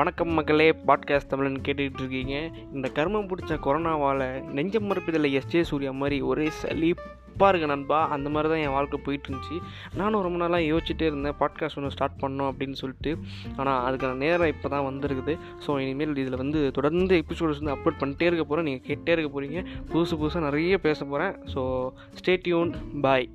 வணக்கம் மக்களே பாட்காஸ்ட் தமிழ்னு கேட்டுக்கிட்டு இருக்கீங்க. இந்த கர்மம் பிடிச்ச கொரோனாவால் நெஞ்சம் மறுப்பதில் எஸ்ஜே சூர்யா மாதிரி ஒரே சலிப்பாக இருக்க நண்பா அந்த மாதிரி தான் என் வாழ்க்கை போயிட்டு இருந்துச்சு நானும் ரொம்ப நாளாக யோசிச்சுட்டே இருந்தேன் பாட்காஸ்ட் ஒன்று ஸ்டார்ட் பண்ணோம் அப்படின்னு சொல்லிட்டு. ஆனால் அதுக்கான நேரம் இப்போ தான் வந்திருக்குது. ஸோ இனிமேல் இதில் வந்து தொடர்ந்து எபிசோட்ஸ் வந்து அப்லோட் பண்ணிட்டே இருக்க போகிறேன் நீங்கள் கேட்டே இருக்க போகிறீங்க புதுசு புதுசாக நிறைய பேச போகிறேன் ஸோ ஸ்டேட்யூன் பாய்